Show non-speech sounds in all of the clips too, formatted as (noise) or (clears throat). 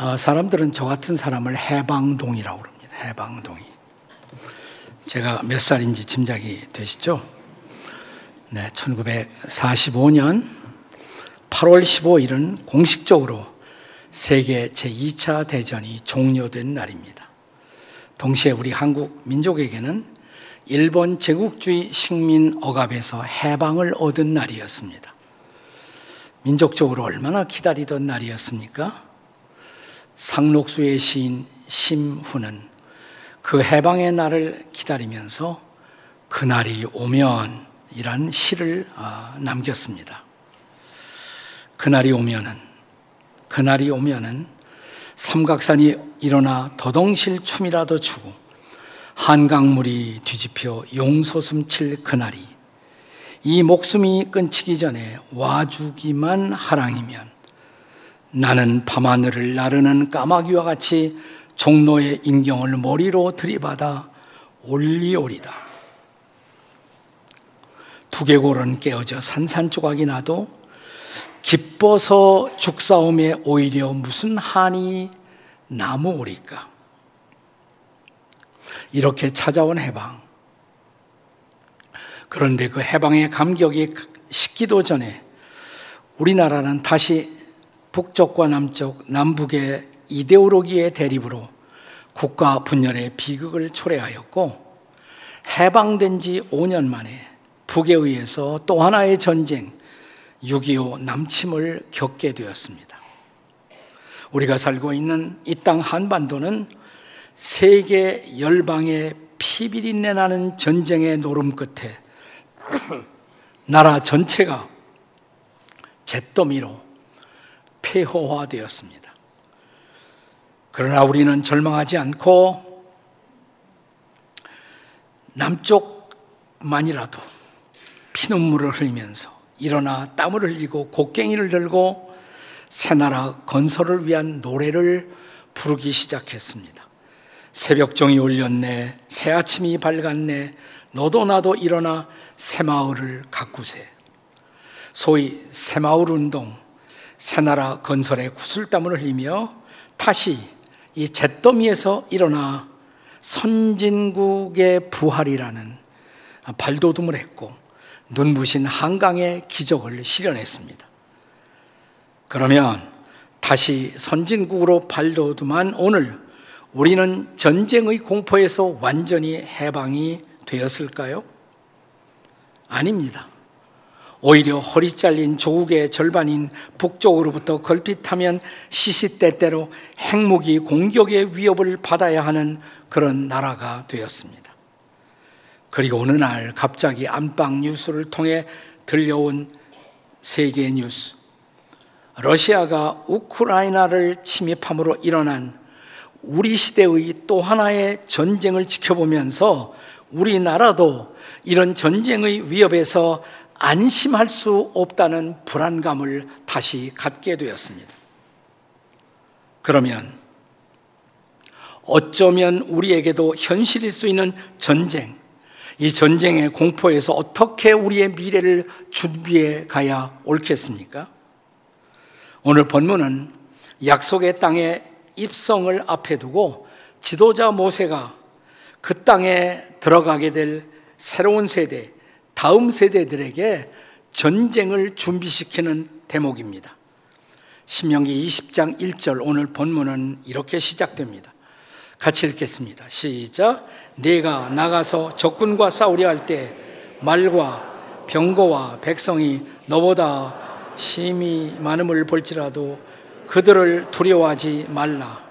어, 사람들은 저 같은 사람을 해방동이라고 그럽니다. 해방동이. 제가 몇 살인지 짐작이 되시죠? 네, 1945년 8월 15일은 공식적으로 세계 제2차 대전이 종료된 날입니다. 동시에 우리 한국 민족에게는 일본 제국주의 식민 억압에서 해방을 얻은 날이었습니다. 민족적으로 얼마나 기다리던 날이었습니까? 상록수의 시인 심후는 그 해방의 날을 기다리면서 그날이 오면 이란 시를 아, 남겼습니다. 그날이 오면은 그날이 오면은 삼각산이 일어나 더덩실 춤이라도 추고 한강물이 뒤집혀 용소숨칠 그날이 이 목숨이 끊치기 전에 와주기만 하랑이면 나는 밤하늘을 나르는 까마귀와 같이 종로의 인경을 머리로 들이받아 올리오리다. 두개골은 깨어져 산산조각이 나도 기뻐서 죽사움에 오히려 무슨 한이 나무오리까? 이렇게 찾아온 해방. 그런데 그 해방의 감격이 식기도 전에 우리나라는 다시 북쪽과 남쪽, 남북의 이데올로기의 대립으로 국가 분열의 비극을 초래하였고 해방된 지 5년 만에 북에 의해서 또 하나의 전쟁, 6.25 남침을 겪게 되었습니다. 우리가 살고 있는 이 땅 한반도는 세계 열방의 피비린내 나는 전쟁의 노름 끝에 (clears throat) 나라 전체가 잿더미로 폐허화되었습니다. 그러나 우리는 절망하지 않고 남쪽만이라도 피눈물을 흘리면서 일어나 땀을 흘리고 곡괭이를 들고 새나라 건설을 위한 노래를 부르기 시작했습니다. 새벽종이 울렸네, 새 아침이 밝았네, 너도 나도 일어나 새마을을 가꾸세. 소위 새마을 운동, 새나라 건설의 구슬땀을 흘리며 다시 이 잿더미에서 일어나 선진국의 부활이라는 발돋움을 했고 눈부신 한강의 기적을 실현했습니다. 그러면 다시 선진국으로 발돋움한 오늘 우리는 전쟁의 공포에서 완전히 해방이 되었을까요? 아닙니다. 오히려 허리 잘린 조국의 절반인 북쪽으로부터 걸핏하면 시시때때로 핵무기 공격의 위협을 받아야 하는 그런 나라가 되었습니다. 그리고 어느 날 갑자기 안방 뉴스를 통해 들려온 세계 뉴스. 러시아가 우크라이나를 침입함으로 일어난 우리 시대의 또 하나의 전쟁을 지켜보면서 우리나라도 이런 전쟁의 위협에서 안심할 수 없다는 불안감을 다시 갖게 되었습니다. 그러면 어쩌면 우리에게도 현실일 수 있는 전쟁, 이 전쟁의 공포에서 어떻게 우리의 미래를 준비해 가야 옳겠습니까? 오늘 본문은 약속의 땅에 입성을 앞에 두고 지도자 모세가 그 땅에 들어가게 될 새로운 세대, 다음 세대들에게 전쟁을 준비시키는 대목입니다. 신명기 20장 1절 오늘 본문은 이렇게 시작됩니다. 같이 읽겠습니다. 시작. 내가 나가서 적군과 싸우려 할 때 말과 병거와 백성이 너보다 심히 많음을 볼지라도 그들을 두려워하지 말라.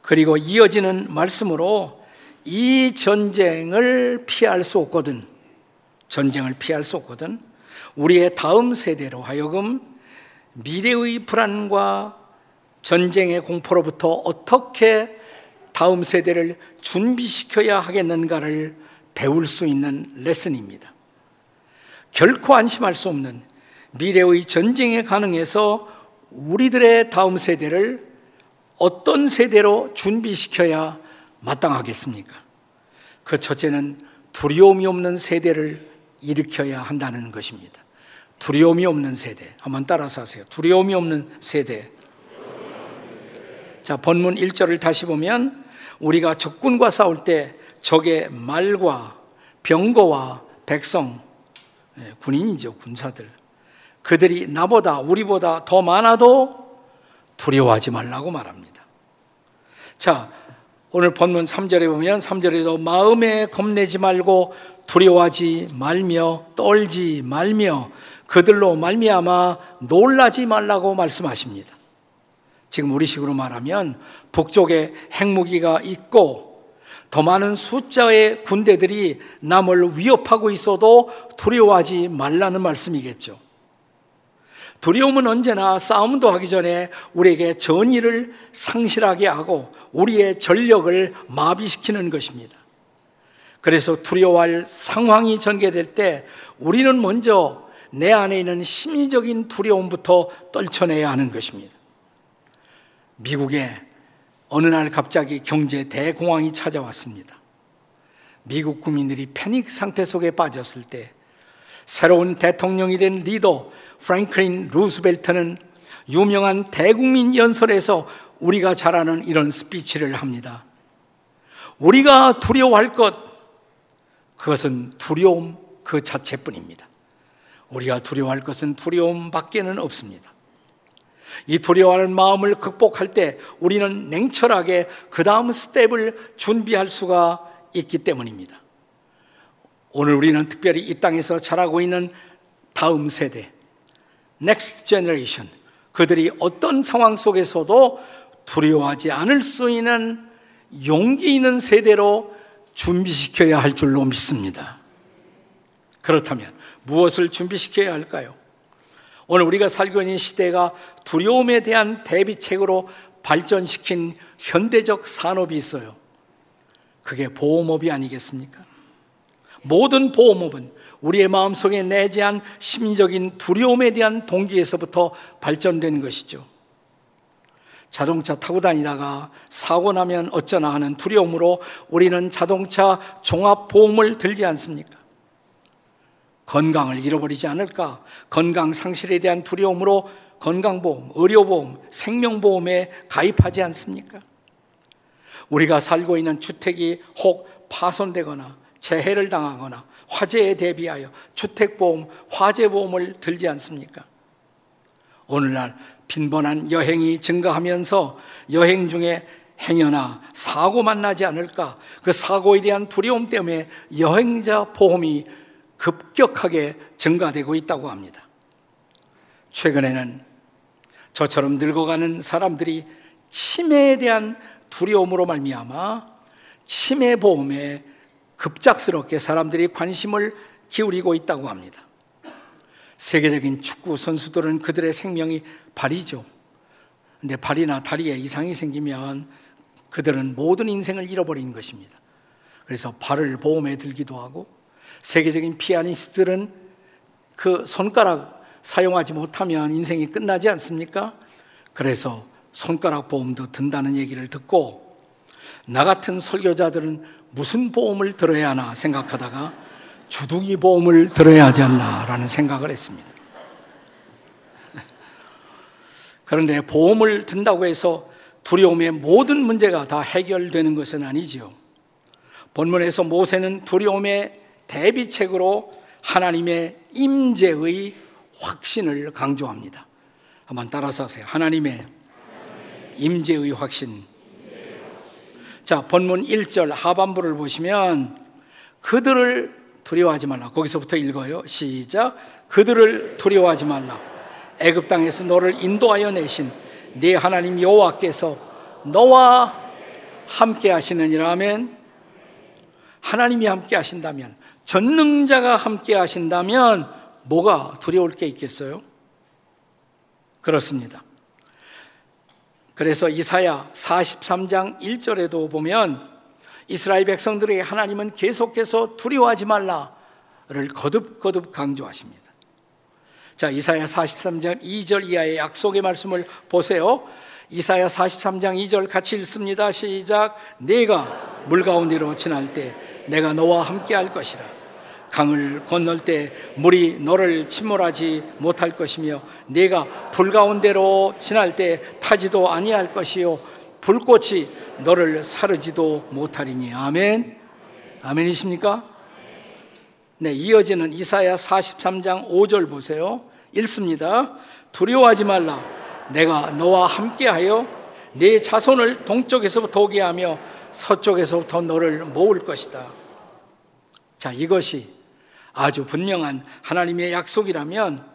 그리고 이어지는 말씀으로 이 전쟁을 피할 수 없거든. 전쟁을 피할 수 없거든. 우리의 다음 세대로 하여금 미래의 불안과 전쟁의 공포로부터 어떻게 다음 세대를 준비시켜야 하겠는가를 배울 수 있는 레슨입니다. 결코 안심할 수 없는 미래의 전쟁에 가능해서 우리들의 다음 세대를 어떤 세대로 준비시켜야 마땅하겠습니까? 그 첫째는 두려움이 없는 세대를 일으켜야 한다는 것입니다. 두려움이 없는 세대. 한번 따라서 하세요. 두려움이 없는 세대. 자, 본문 1절을 다시 보면 우리가 적군과 싸울 때 적의 말과 병거와 백성, 예, 군인이죠, 군사들. 그들이 나보다, 우리보다 더 많아도 두려워하지 말라고 말합니다. 자, 오늘 본문 3절에 보면 3절에도 마음에 겁내지 말고 두려워하지 말며 떨지 말며 그들로 말미암아 놀라지 말라고 말씀하십니다. 지금 우리식으로 말하면 북쪽에 핵무기가 있고 더 많은 숫자의 군대들이 남을 위협하고 있어도 두려워하지 말라는 말씀이겠죠. 두려움은 언제나 싸움도 하기 전에 우리에게 전의를 상실하게 하고 우리의 전력을 마비시키는 것입니다. 그래서 두려워할 상황이 전개될 때 우리는 먼저 내 안에 있는 심리적인 두려움부터 떨쳐내야 하는 것입니다. 미국에 어느 날 갑자기 경제 대공황이 찾아왔습니다. 미국 국민들이 패닉 상태 속에 빠졌을 때 새로운 대통령이 된 리더 프랭클린 루스벨트는 유명한 대국민 연설에서 우리가 잘 아는 이런 스피치를 합니다. 우리가 두려워할 것, 그것은 두려움 그 자체뿐입니다. 우리가 두려워할 것은 두려움 밖에는 없습니다. 이 두려워하는 마음을 극복할 때 우리는 냉철하게 그 다음 스텝을 준비할 수가 있기 때문입니다. 오늘 우리는 특별히 이 땅에서 자라고 있는 다음 세대, next generation, 그들이 어떤 상황 속에서도 두려워하지 않을 수 있는 용기 있는 세대로 준비시켜야 할 줄로 믿습니다. 그렇다면 무엇을 준비시켜야 할까요? 오늘 우리가 살고 있는 시대가 두려움에 대한 대비책으로 발전시킨 현대적 산업이 있어요. 그게 보험업이 아니겠습니까? 모든 보험업은 우리의 마음속에 내재한 심리적인 두려움에 대한 동기에서부터 발전된 것이죠. 자동차 타고 다니다가 사고 나면 어쩌나 하는 두려움으로 우리는 자동차 종합보험을 들지 않습니까? 건강을 잃어버리지 않을까? 건강 상실에 대한 두려움으로 건강보험, 의료보험, 생명보험에 가입하지 않습니까? 우리가 살고 있는 주택이 혹 파손되거나 재해를 당하거나 화재에 대비하여 주택보험, 화재보험을 들지 않습니까? 오늘날 빈번한 여행이 증가하면서 여행 중에 행여나 사고 만 나지 않을까 그 사고에 대한 두려움 때문에 여행자 보험이 급격하게 증가되고 있다고 합니다. 최근에는 저처럼 늙어가는 사람들이 치매에 대한 두려움으로 말미암아 치매 보험에 급작스럽게 사람들이 관심을 기울이고 있다고 합니다. 세계적인 축구 선수들은 그들의 생명이 발이죠. 근데 발이나 다리에 이상이 생기면 그들은 모든 인생을 잃어버린 것입니다. 그래서 발을 보험에 들기도 하고 세계적인 피아니스트들은 그 손가락 사용하지 못하면 인생이 끝나지 않습니까? 그래서 손가락 보험도 든다는 얘기를 듣고 나 같은 설교자들은 무슨 보험을 들어야 하나 생각하다가 주둥이 보험을 들어야 하지 않나라는 생각을 했습니다. 그런데 보험을 든다고 해서 두려움의 모든 문제가 다 해결되는 것은 아니지요. 본문에서 모세는 두려움의 대비책으로 하나님의 임재의 확신을 강조합니다. 한번 따라서 하세요. 하나님의 임재의 확신. 자, 본문 1절 하반부를 보시면 그들을 두려워하지 말라. 거기서부터 읽어요. 시작. 그들을 두려워하지 말라. 애굽 땅에서 너를 인도하여 내신 네 하나님 여호와께서 너와 함께 하시느니라 하면 하나님이 함께 하신다면 전능자가 함께 하신다면 뭐가 두려울 게 있겠어요? 그렇습니다. 그래서 이사야 43장 1절에도 보면 이스라엘 백성들에게 하나님은 계속해서 두려워하지 말라를 거듭거듭 강조하십니다. 자, 이사야 43장 2절 이하의 약속의 말씀을 보세요. 이사야 43장 2절 같이 읽습니다. 시작. 내가 물 가운데로 지날 때 내가 너와 함께 할 것이라. 강을 건널 때 물이 너를 침몰하지 못할 것이며 네가 불 가운데로 지날 때 타지도 아니할 것이요 불꽃이 너를 사르지도 못하리니 아멘. 아멘이십니까? 네, 이어지는 이사야 43장 5절 보세요. 읽습니다. 두려워하지 말라. 내가 너와 함께하여 내 자손을 동쪽에서부터 오게 하며 서쪽에서부터 너를 모을 것이다. 자, 이것이 아주 분명한 하나님의 약속이라면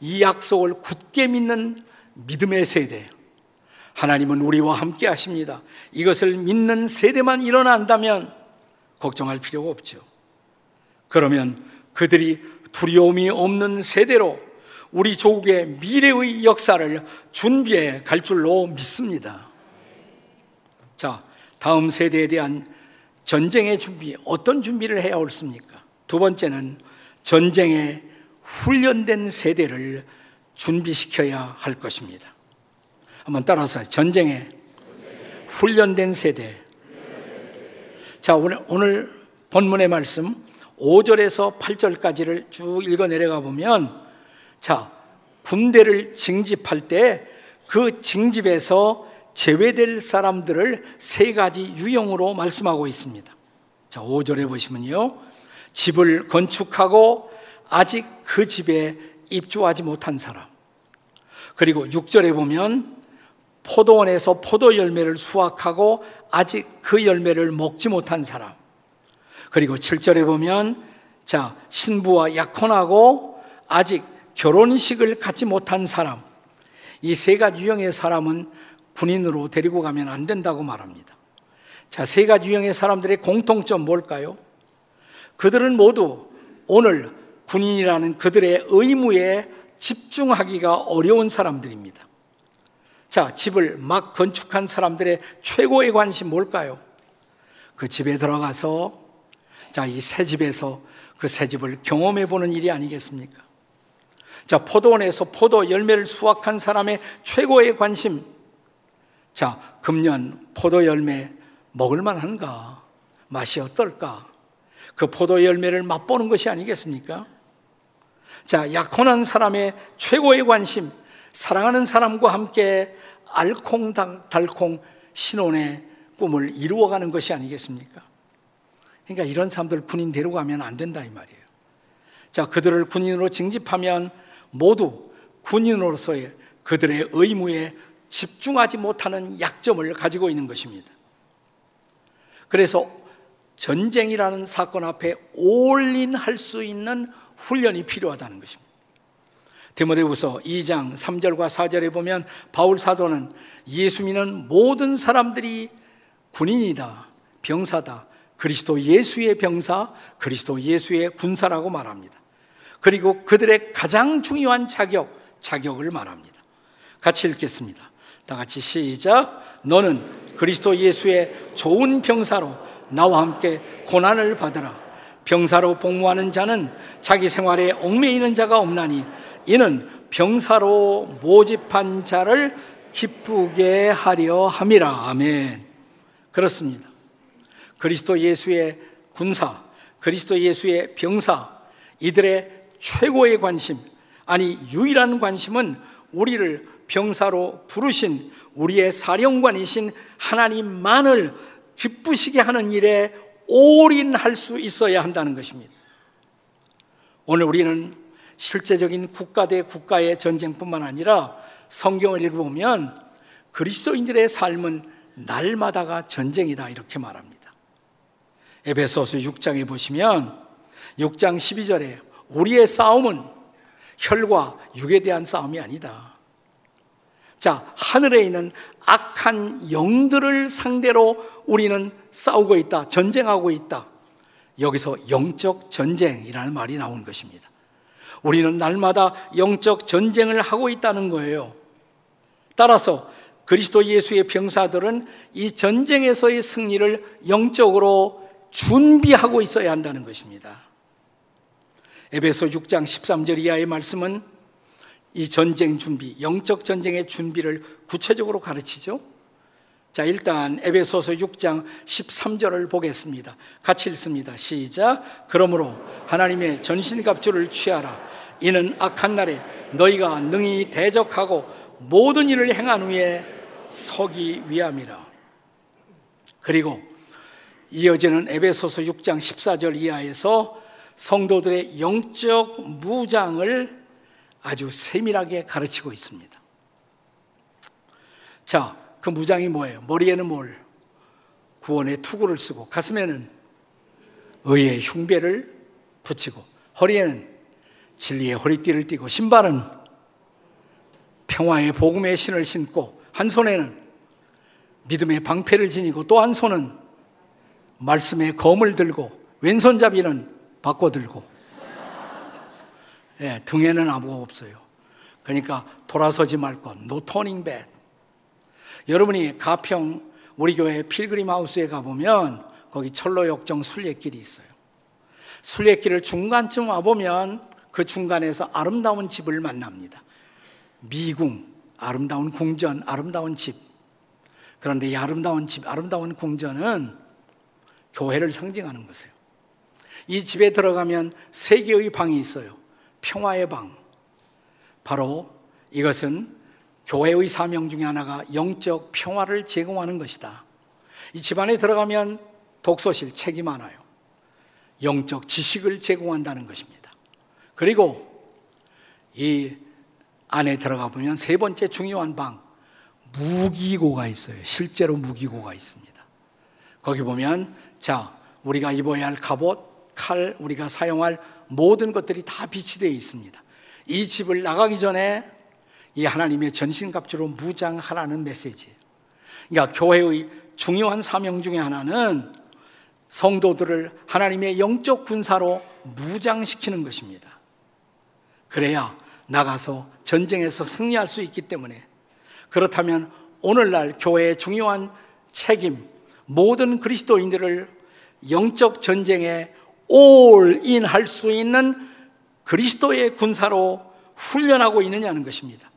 이 약속을 굳게 믿는 믿음의 세대. 하나님은 우리와 함께 하십니다. 이것을 믿는 세대만 일어난다면 걱정할 필요가 없죠. 그러면 그들이 두려움이 없는 세대로 우리 조국의 미래의 역사를 준비해 갈 줄로 믿습니다. 자, 다음 세대에 대한 전쟁의 준비, 어떤 준비를 해야 옳습니까? 두 번째는 전쟁에 훈련된 세대를 준비시켜야 할 것입니다. 한번 따라서 전쟁에 훈련된 세대. 자, 오늘, 오늘 본문의 말씀 5절에서 8절까지를 쭉 읽어 내려가 보면 자, 군대를 징집할 때 그 징집에서 제외될 사람들을 세 가지 유형으로 말씀하고 있습니다. 자, 5절에 보시면요. 집을 건축하고 아직 그 집에 입주하지 못한 사람. 그리고 6절에 보면 포도원에서 포도 열매를 수확하고 아직 그 열매를 먹지 못한 사람. 그리고 7절에 보면 자, 신부와 약혼하고 아직 결혼식을 갖지 못한 사람. 이 세 가지 유형의 사람은 군인으로 데리고 가면 안 된다고 말합니다. 자, 세 가지 유형의 사람들의 공통점 뭘까요? 그들은 모두 오늘 군인이라는 그들의 의무에 집중하기가 어려운 사람들입니다. 자, 집을 막 건축한 사람들의 최고의 관심 뭘까요? 그 집에 들어가서 자, 이 새 집에서 그 새 집을 경험해 보는 일이 아니겠습니까? 자, 포도원에서 포도 열매를 수확한 사람의 최고의 관심. 자, 금년 포도 열매 먹을만 한가? 맛이 어떨까? 그 포도 열매를 맛보는 것이 아니겠습니까? 자, 약혼한 사람의 최고의 관심, 사랑하는 사람과 함께 알콩달콩 신혼의 꿈을 이루어가는 것이 아니겠습니까? 그러니까 이런 사람들 군인 데려가면 안 된다 이 말이에요. 자, 그들을 군인으로 징집하면 모두 군인으로서의 그들의 의무에 집중하지 못하는 약점을 가지고 있는 것입니다. 그래서 전쟁이라는 사건 앞에 올인할 수 있는 훈련이 필요하다는 것입니다. 디모데후서 2장 3절과 4절에 보면 바울 사도는 예수 믿는 모든 사람들이 군인이다, 병사다, 그리스도 예수의 병사, 그리스도 예수의 군사라고 말합니다. 그리고 그들의 가장 중요한 자격, 자격을 말합니다. 같이 읽겠습니다. 다 같이 시작. 너는 그리스도 예수의 좋은 병사로 나와 함께 고난을 받으라. 병사로 복무하는 자는 자기 생활에 얽매이는 자가 없나니 이는 병사로 모집한 자를 기쁘게 하려 함이라. 아멘. 그렇습니다. 그리스도 예수의 군사, 그리스도 예수의 병사, 이들의 최고의 관심, 아니 유일한 관심은 우리를 병사로 부르신 우리의 사령관이신 하나님만을 기쁘시게 하는 일에 올인할 수 있어야 한다는 것입니다. 오늘 우리는 실제적인 국가 대 국가의 전쟁뿐만 아니라 성경을 읽어보면 그리스도인들의 삶은 날마다가 전쟁이다 이렇게 말합니다. 에베소서 6장에 보시면 6장 12절에 우리의 싸움은 혈과 육에 대한 싸움이 아니다. 자, 하늘에 있는 악한 영들을 상대로 우리는 싸우고 있다. 전쟁하고 있다. 여기서 영적 전쟁이라는 말이 나온 것입니다. 우리는 날마다 영적 전쟁을 하고 있다는 거예요. 따라서 그리스도 예수의 병사들은 이 전쟁에서의 승리를 영적으로 준비하고 있어야 한다는 것입니다. 에베소 6장 13절 이하의 말씀은 이 전쟁 준비, 영적 전쟁의 준비를 구체적으로 가르치죠. 자, 일단 에베소서 6장 13절을 보겠습니다. 같이 읽습니다. 시작. 그러므로 하나님의 전신갑주를 취하라. 이는 악한 날에 너희가 능히 대적하고 모든 일을 행한 후에 서기 위함이라. 그리고 이어지는 에베소서 6장 14절 이하에서 성도들의 영적 무장을 아주 세밀하게 가르치고 있습니다. 자, 그 무장이 뭐예요? 머리에는 뭘? 구원의 투구를 쓰고 가슴에는 의의 흉배를 붙이고 허리에는 진리의 허리띠를 띠고 신발은 평화의 복음의 신을 신고 한 손에는 믿음의 방패를 지니고 또 한 손은 말씀의 검을 들고 왼손잡이는 바꿔 들고 예, 등에는 아무가 없어요. 그러니까 돌아서지 말 것, turning back. 여러분이 가평 우리 교회 필그림 하우스에 가보면 거기 철로 역정 순례길이 있어요. 순례길을 중간쯤 와보면 그 중간에서 아름다운 집을 만납니다. 미궁, 아름다운 궁전, 아름다운 집. 그런데 이 아름다운 집, 아름다운 궁전은 교회를 상징하는 것이에요. 이 집에 들어가면 세 개의 방이 있어요. 평화의 방. 바로 이것은 교회의 사명 중에 하나가 영적 평화를 제공하는 것이다. 이 집안에 들어가면 독서실, 책이 많아요. 영적 지식을 제공한다는 것입니다. 그리고 이 안에 들어가 보면 세 번째 중요한 방, 무기고가 있어요. 실제로 무기고가 있습니다. 거기 보면, 자, 우리가 입어야 할 갑옷, 칼, 우리가 사용할 모든 것들이 다 비치되어 있습니다. 이 집을 나가기 전에 이 하나님의 전신갑주로 무장하라는 메시지예요. 그러니까 교회의 중요한 사명 중에 하나는 성도들을 하나님의 영적 군사로 무장시키는 것입니다. 그래야 나가서 전쟁에서 승리할 수 있기 때문에 그렇다면 오늘날 교회의 중요한 책임, 모든 그리스도인들을 영적 전쟁에 올인 할 수 있는 그리스도의 군사로 훈련하고 있느냐는 것입니다.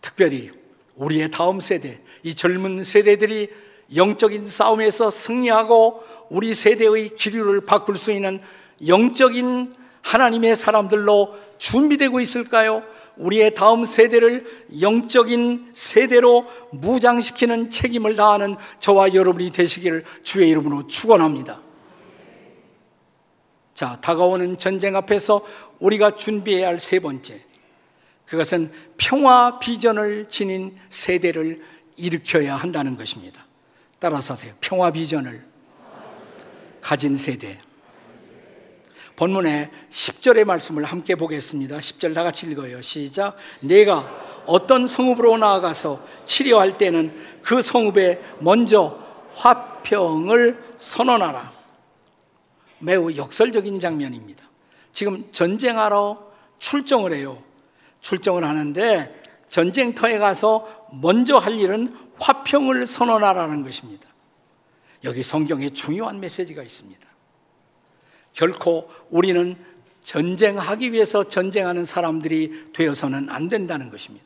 특별히 우리의 다음 세대, 이 젊은 세대들이 영적인 싸움에서 승리하고 우리 세대의 기류를 바꿀 수 있는 영적인 하나님의 사람들로 준비되고 있을까요? 우리의 다음 세대를 영적인 세대로 무장시키는 책임을 다하는 저와 여러분이 되시기를 주의 이름으로 축원합니다. 자, 다가오는 전쟁 앞에서 우리가 준비해야 할 세 번째. 그것은 평화 비전을 지닌 세대를 일으켜야 한다는 것입니다. 따라서 하세요. 평화 비전을 가진 세대. 본문의 10절의 말씀을 함께 보겠습니다. 10절 다 같이 읽어요. 시작. 내가 어떤 성읍으로 나아가서 치료할 때는 그 성읍에 먼저 화평을 선언하라. 매우 역설적인 장면입니다. 지금 전쟁하러 출정을 해요. 출정을 하는데 전쟁터에 가서 먼저 할 일은 화평을 선언하라는 것입니다. 여기 성경에 중요한 메시지가 있습니다. 결코 우리는 전쟁하기 위해서 전쟁하는 사람들이 되어서는 안 된다는 것입니다.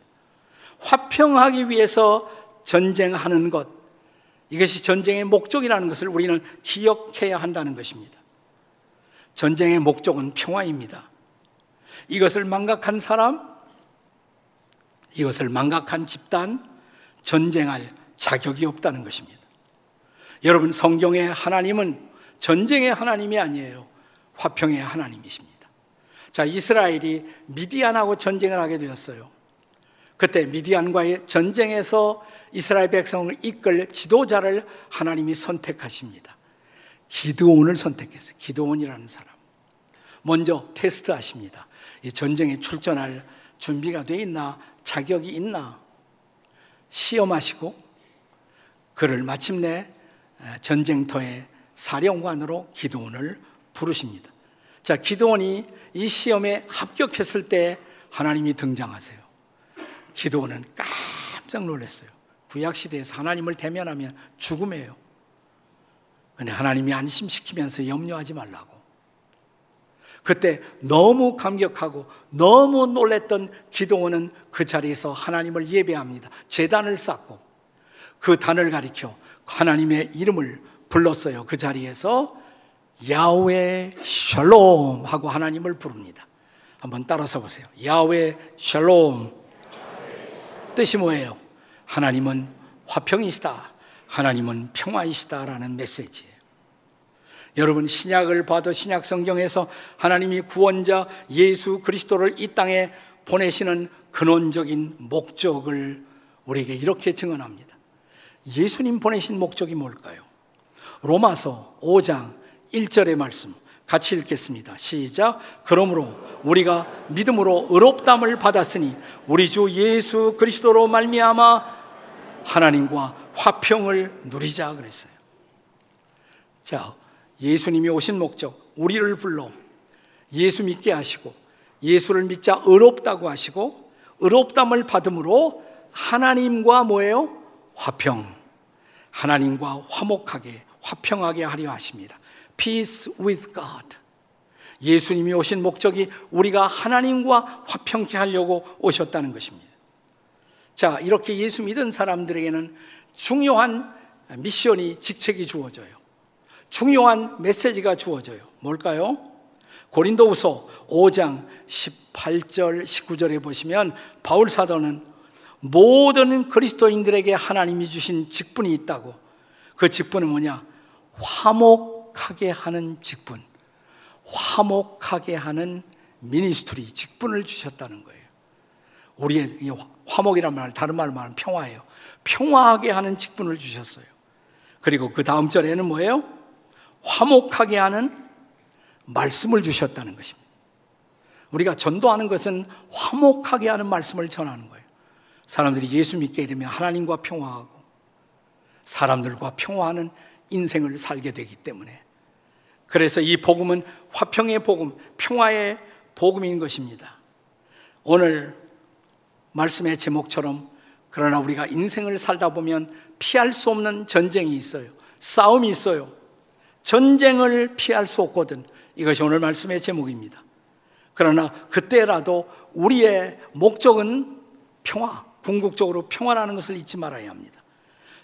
화평하기 위해서 전쟁하는 것, 이것이 전쟁의 목적이라는 것을 우리는 기억해야 한다는 것입니다. 전쟁의 목적은 평화입니다. 이것을 망각한 사람, 이것을 망각한 집단, 전쟁할 자격이 없다는 것입니다. 여러분, 성경의 하나님은 전쟁의 하나님이 아니에요. 화평의 하나님이십니다. 자, 이스라엘이 미디안하고 전쟁을 하게 되었어요. 그때 미디안과의 전쟁에서 이스라엘 백성을 이끌 지도자를 하나님이 선택하십니다. 기드온을 선택했어요. 기드온이라는 사람. 먼저 테스트하십니다. 이 전쟁에 출전할 준비가 돼 있나, 자격이 있나 시험하시고 그를 마침내 전쟁터의 사령관으로 기도원을 부르십니다. 자, 기도원이 이 시험에 합격했을 때 하나님이 등장하세요. 기도원은 깜짝 놀랐어요. 구약 시대에서 하나님을 대면하면 죽음이에요. 근데 하나님이 안심시키면서 염려하지 말라고. 그때 너무 감격하고 너무 놀랬던 기도원은 그 자리에서 하나님을 예배합니다. 재단을 쌓고 그 단을 가리켜 하나님의 이름을 불렀어요. 그 자리에서 야외 샬롬 하고 하나님을 부릅니다. 한번 따라서 보세요. 야외 샬롬. 뜻이 뭐예요? 하나님은 화평이시다. 하나님은 평화이시다라는 메시지예요. 여러분 신약을 봐도 신약 성경에서 하나님이 구원자 예수 그리스도를 이 땅에 보내시는 근원적인 목적을 우리에게 이렇게 증언합니다. 예수님 보내신 목적이 뭘까요? 로마서 5장 1절의 말씀 같이 읽겠습니다. 시작. 그러므로 우리가 믿음으로 의롭담을 받았으니 우리 주 예수 그리스도로 말미암아 하나님과 화평을 누리자 그랬어요. 자, 예수님이 오신 목적, 우리를 불러 예수 믿게 하시고 예수를 믿자 의롭다고 하시고 의롭담을 받음으로 하나님과 뭐예요? 화평. 하나님과 화목하게 화평하게 하려 하십니다. Peace with God. 예수님이 오신 목적이 우리가 하나님과 화평케 하려고 오셨다는 것입니다. 자, 이렇게 예수 믿은 사람들에게는 중요한 미션이 직책이 주어져요. 중요한 메시지가 주어져요. 뭘까요? 고린도후서 5장 18절 19절에 보시면 바울 사도는 모든 그리스도인들에게 하나님이 주신 직분이 있다고. 그 직분은 뭐냐? 화목 하게 하는 직분. 화목하게 하는 미니스트리, 직분을 주셨다는 거예요. 우리의 화목이란 말, 다른 말로 말하면 평화예요. 평화하게 하는 직분을 주셨어요. 그리고 그 다음 절에는 뭐예요? 화목하게 하는 말씀을 주셨다는 것입니다. 우리가 전도하는 것은 화목하게 하는 말씀을 전하는 거예요. 사람들이 예수 믿게 되면 하나님과 평화하고 사람들과 평화하는 인생을 살게 되기 때문에 그래서 이 복음은 화평의 복음, 평화의 복음인 것입니다. 오늘 말씀의 제목처럼 그러나 우리가 인생을 살다 보면 피할 수 없는 전쟁이 있어요. 싸움이 있어요. 전쟁을 피할 수 없거든. 이것이 오늘 말씀의 제목입니다. 그러나 그때라도 우리의 목적은 평화, 궁극적으로 평화라는 것을 잊지 말아야 합니다.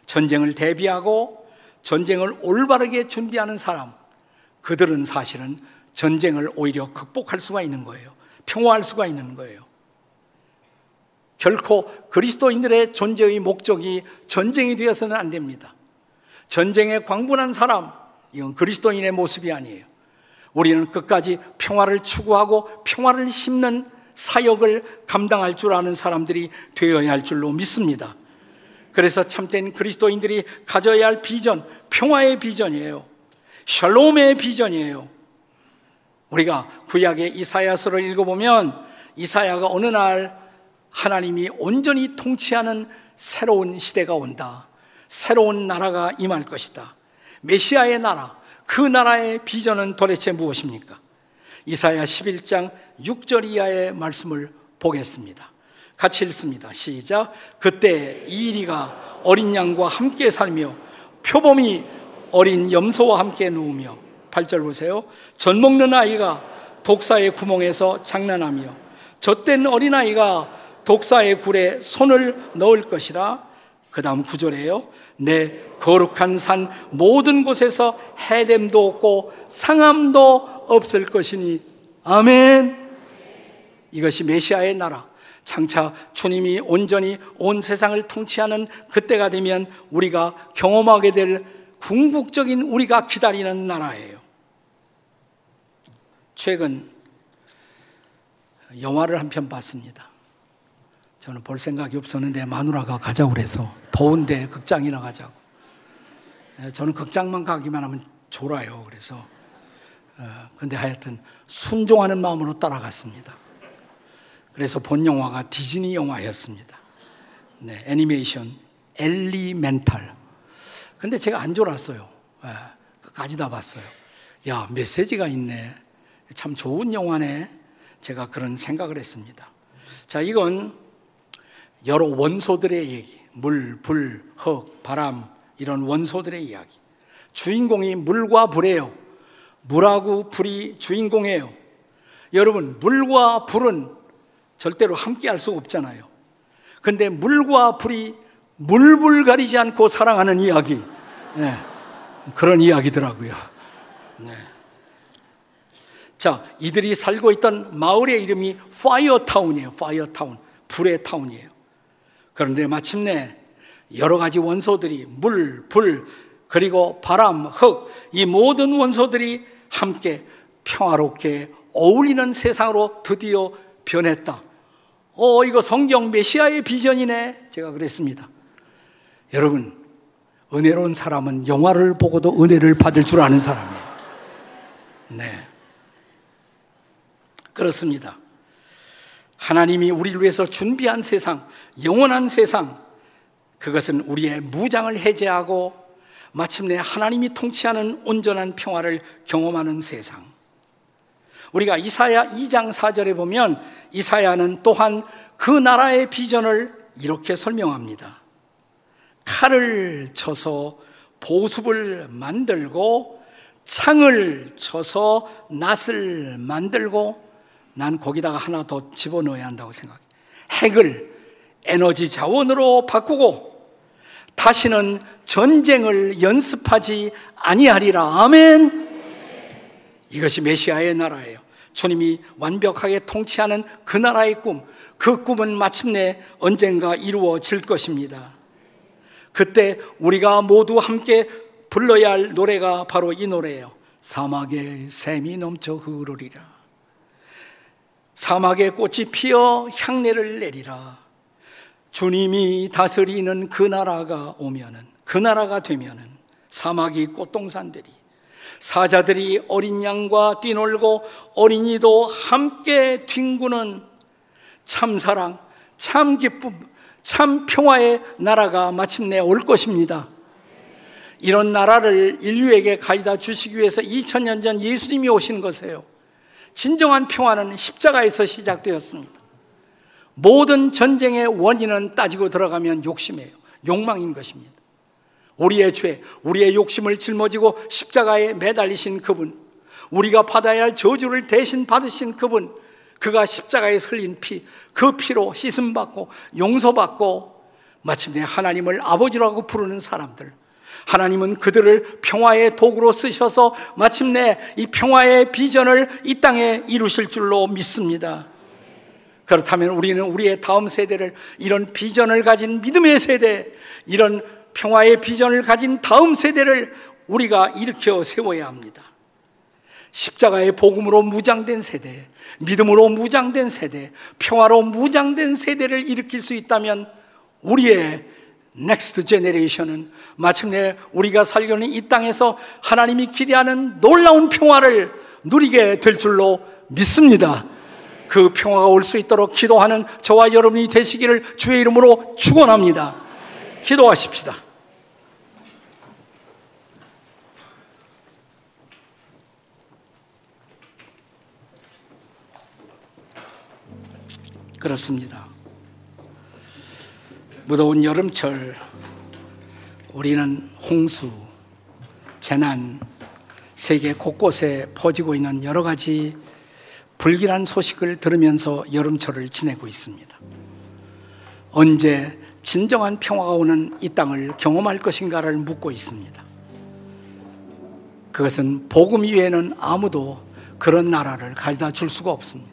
전쟁을 대비하고 전쟁을 올바르게 준비하는 사람, 그들은 사실은 전쟁을 오히려 극복할 수가 있는 거예요. 평화할 수가 있는 거예요. 결코 그리스도인들의 존재의 목적이 전쟁이 되어서는 안 됩니다. 전쟁에 광분한 사람, 이건 그리스도인의 모습이 아니에요. 우리는 끝까지 평화를 추구하고 평화를 심는 사역을 감당할 줄 아는 사람들이 되어야 할 줄로 믿습니다. 그래서 참된 그리스도인들이 가져야 할 비전, 평화의 비전이에요. 샬롬의 비전이에요. 우리가 구약의 이사야서를 읽어보면 이사야가 어느 날 하나님이 온전히 통치하는 새로운 시대가 온다. 새로운 나라가 임할 것이다. 메시아의 나라, 그 나라의 비전은 도대체 무엇입니까? 이사야 11장 6절 이하의 말씀을 보겠습니다. 같이 읽습니다. 시작. 그때 이리가 어린 양과 함께 살며 표범이 어린 염소와 함께 누우며 8절 보세요. 전 먹는 아이가 독사의 구멍에서 장난하며 젖된 어린아이가 독사의 굴에 손을 넣을 것이라 그 다음 구절에요. 내 거룩한 산 모든 곳에서 해됨도 없고 상함도 없을 것이니 아멘. 이것이 메시아의 나라. 장차 주님이 온전히 온 세상을 통치하는 그때가 되면 우리가 경험하게 될 궁극적인 우리가 기다리는 나라예요. 최근 영화를 한 편 봤습니다. 저는 볼 생각이 없었는데 마누라가 가자고 그래서 더운데 극장이나 가자고. 예, 저는 극장만 가기만 하면 졸아요. 그래서 어, 근데 하여튼 순종하는 마음으로 따라갔습니다. 그래서 본 영화가 디즈니 영화였습니다. 네, 애니메이션 엘리멘탈. 근데 제가 안 졸았어요. 예, 끝까지 다 봤어요. 야, 메시지가 있네. 참 좋은 영화네. 제가 그런 생각을 했습니다. 자, 이건 여러 원소들의 얘기. 물, 불, 흙, 바람, 이런 원소들의 이야기. 주인공이 물과 불이에요. 물하고 불이 주인공이에요. 여러분, 물과 불은 절대로 함께 할 수 없잖아요. 근데 물과 불이 물불 가리지 않고 사랑하는 이야기. 네, 그런 이야기더라고요. 네. 자, 이들이 살고 있던 마을의 이름이 Fire Town이에요. Fire Town. 불의 town이에요. 그런데 마침내 여러 가지 원소들이 물, 불, 그리고 바람, 흙, 이 모든 원소들이 함께 평화롭게 어울리는 세상으로 드디어 변했다. 어, 이거 성경 메시아의 비전이네. 제가 그랬습니다. 여러분, 은혜로운 사람은 영화를 보고도 은혜를 받을 줄 아는 사람이에요. 네. 그렇습니다. 하나님이 우리를 위해서 준비한 세상, 영원한 세상, 그것은 우리의 무장을 해제하고 마침내 하나님이 통치하는 온전한 평화를 경험하는 세상. 우리가 이사야 2장 4절에 보면 이사야는 또한 그 나라의 비전을 이렇게 설명합니다. 칼을 쳐서 보습을 만들고 창을 쳐서 낫을 만들고 난 거기다가 하나 더 집어넣어야 한다고 생각해. 핵을 에너지 자원으로 바꾸고 다시는 전쟁을 연습하지 아니하리라. 아멘. 이것이 메시아의 나라예요. 주님이 완벽하게 통치하는 그 나라의 꿈, 그 꿈은 마침내 언젠가 이루어질 것입니다. 그때 우리가 모두 함께 불러야 할 노래가 바로 이 노래예요. 사막에 샘이 넘쳐 흐르리라. 사막에 꽃이 피어 향내를 내리라. 주님이 다스리는 그 나라가 오면은, 그 나라가 되면은 사막이 꽃동산들이 사자들이 어린 양과 뛰놀고 어린이도 함께 뒹구는 참 사랑, 참 기쁨, 참 평화의 나라가 마침내 올 것입니다. 이런 나라를 인류에게 가져다 주시기 위해서 2000년 전 예수님이 오신 것이에요. 진정한 평화는 십자가에서 시작되었습니다. 모든 전쟁의 원인은 따지고 들어가면 욕심이에요. 욕망인 것입니다. 우리의 죄, 우리의 욕심을 짊어지고 십자가에 매달리신 그분, 우리가 받아야 할 저주를 대신 받으신 그분, 그가 십자가에 흘린 피, 그 피로 씻음받고 용서받고 마침내 하나님을 아버지라고 부르는 사람들. 하나님은 그들을 평화의 도구로 쓰셔서 마침내 이 평화의 비전을 이 땅에 이루실 줄로 믿습니다. 그렇다면 우리는 우리의 다음 세대를 이런 비전을 가진 믿음의 세대, 이런 평화의 비전을 가진 다음 세대를 우리가 일으켜 세워야 합니다. 십자가의 복음으로 무장된 세대, 믿음으로 무장된 세대, 평화로 무장된 세대를 일으킬 수 있다면 우리의 next generation은 마침내 우리가 살려는 이 땅에서 하나님이 기대하는 놀라운 평화를 누리게 될 줄로 믿습니다. 그 평화가 올 수 있도록 기도하는 저와 여러분이 되시기를 주의 이름으로 축원합니다. 기도하십시다. 그렇습니다. 무더운 여름철 우리는 홍수, 재난, 세계 곳곳에 퍼지고 있는 여러 가지 불길한 소식을 들으면서 여름철을 지내고 있습니다. 언제 진정한 평화가 오는 이 땅을 경험할 것인가를 묻고 있습니다. 그것은 복음 이외에는 아무도 그런 나라를 가져다 줄 수가 없습니다.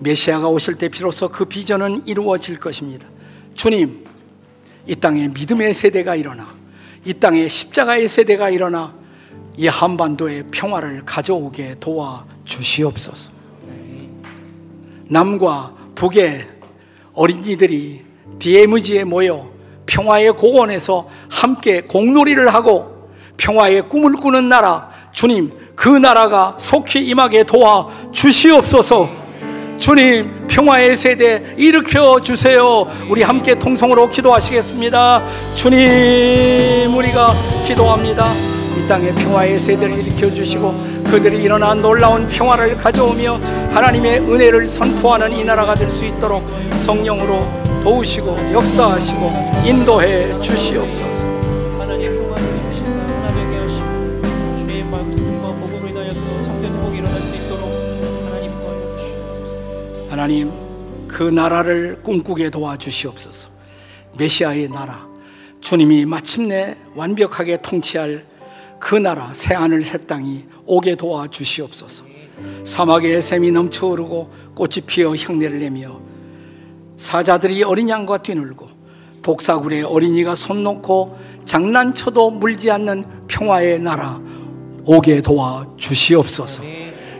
메시아가 오실 때 비로소 그 비전은 이루어질 것입니다. 주님, 이 땅에 믿음의 세대가 일어나, 이 땅에 십자가의 세대가 일어나, 이 한반도의 평화를 가져오게 도와 주시옵소서. 남과 북의 어린이들이 DMZ에 모여 평화의 공원에서 함께 공놀이를 하고 평화의 꿈을 꾸는 나라, 주님, 그 나라가 속히 임하게 도와 주시옵소서. 주님 평화의 세대 일으켜 주세요. 우리 함께 통성으로 기도하시겠습니다. 주님 우리가 기도합니다. 이 땅의 평화의 세대를 일으켜 주시고 그들이 일어나 놀라운 평화를 가져오며 하나님의 은혜를 선포하는 이 나라가 될 수 있도록 성령으로 도우시고 역사하시고 인도해 주시옵소서. 하나님 그 나라를 꿈꾸게 도와주시옵소서. 메시아의 나라, 주님이 마침내 완벽하게 통치할 그 나라, 새 하늘 새 땅이 오게 도와주시옵소서. 사막에 샘이 넘쳐오르고 꽃이 피어 향내를 내며 사자들이 어린 양과 뛰놀고 독사굴에 어린이가 손 놓고 장난쳐도 물지 않는 평화의 나라 오게 도와 주시옵소서.